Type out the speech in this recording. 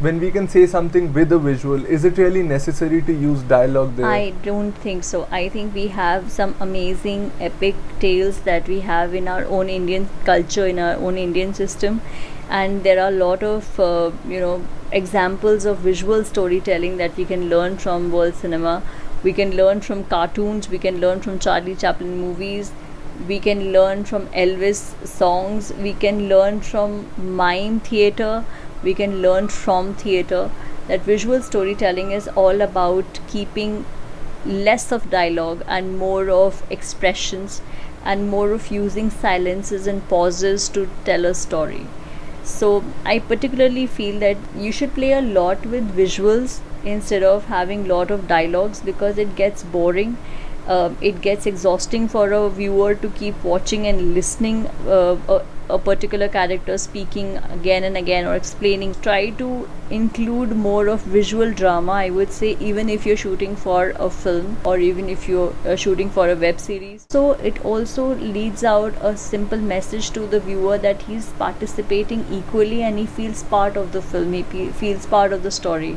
when we can say something with a visual, is it really necessary to use dialogue there? I don't think so. I think we have some amazing epic tales that we have in our own Indian culture, in our own Indian system, and there are a lot of uh, you know examples of visual storytelling that we can learn from world cinema. We can learn from cartoons. We can learn from Charlie Chaplin movies. We can learn from Elvis songs. We can learn from mime theater we can learn from theater that visual storytelling is all about keeping less of dialogue and more of expressions and more of using silences and pauses to tell a story. So i particularly feel that you should play a lot with visuals instead of having lot of dialogues because it gets boring. Uh, it gets exhausting for a viewer to keep watching and listening uh, a, a, particular character speaking again and again or explaining try to include more of visual drama i would say even if you're shooting for a film or even if you're uh, shooting for a web series. So it also leads out a simple message to the viewer that he's participating equally and he feels part of the film he feels part of the story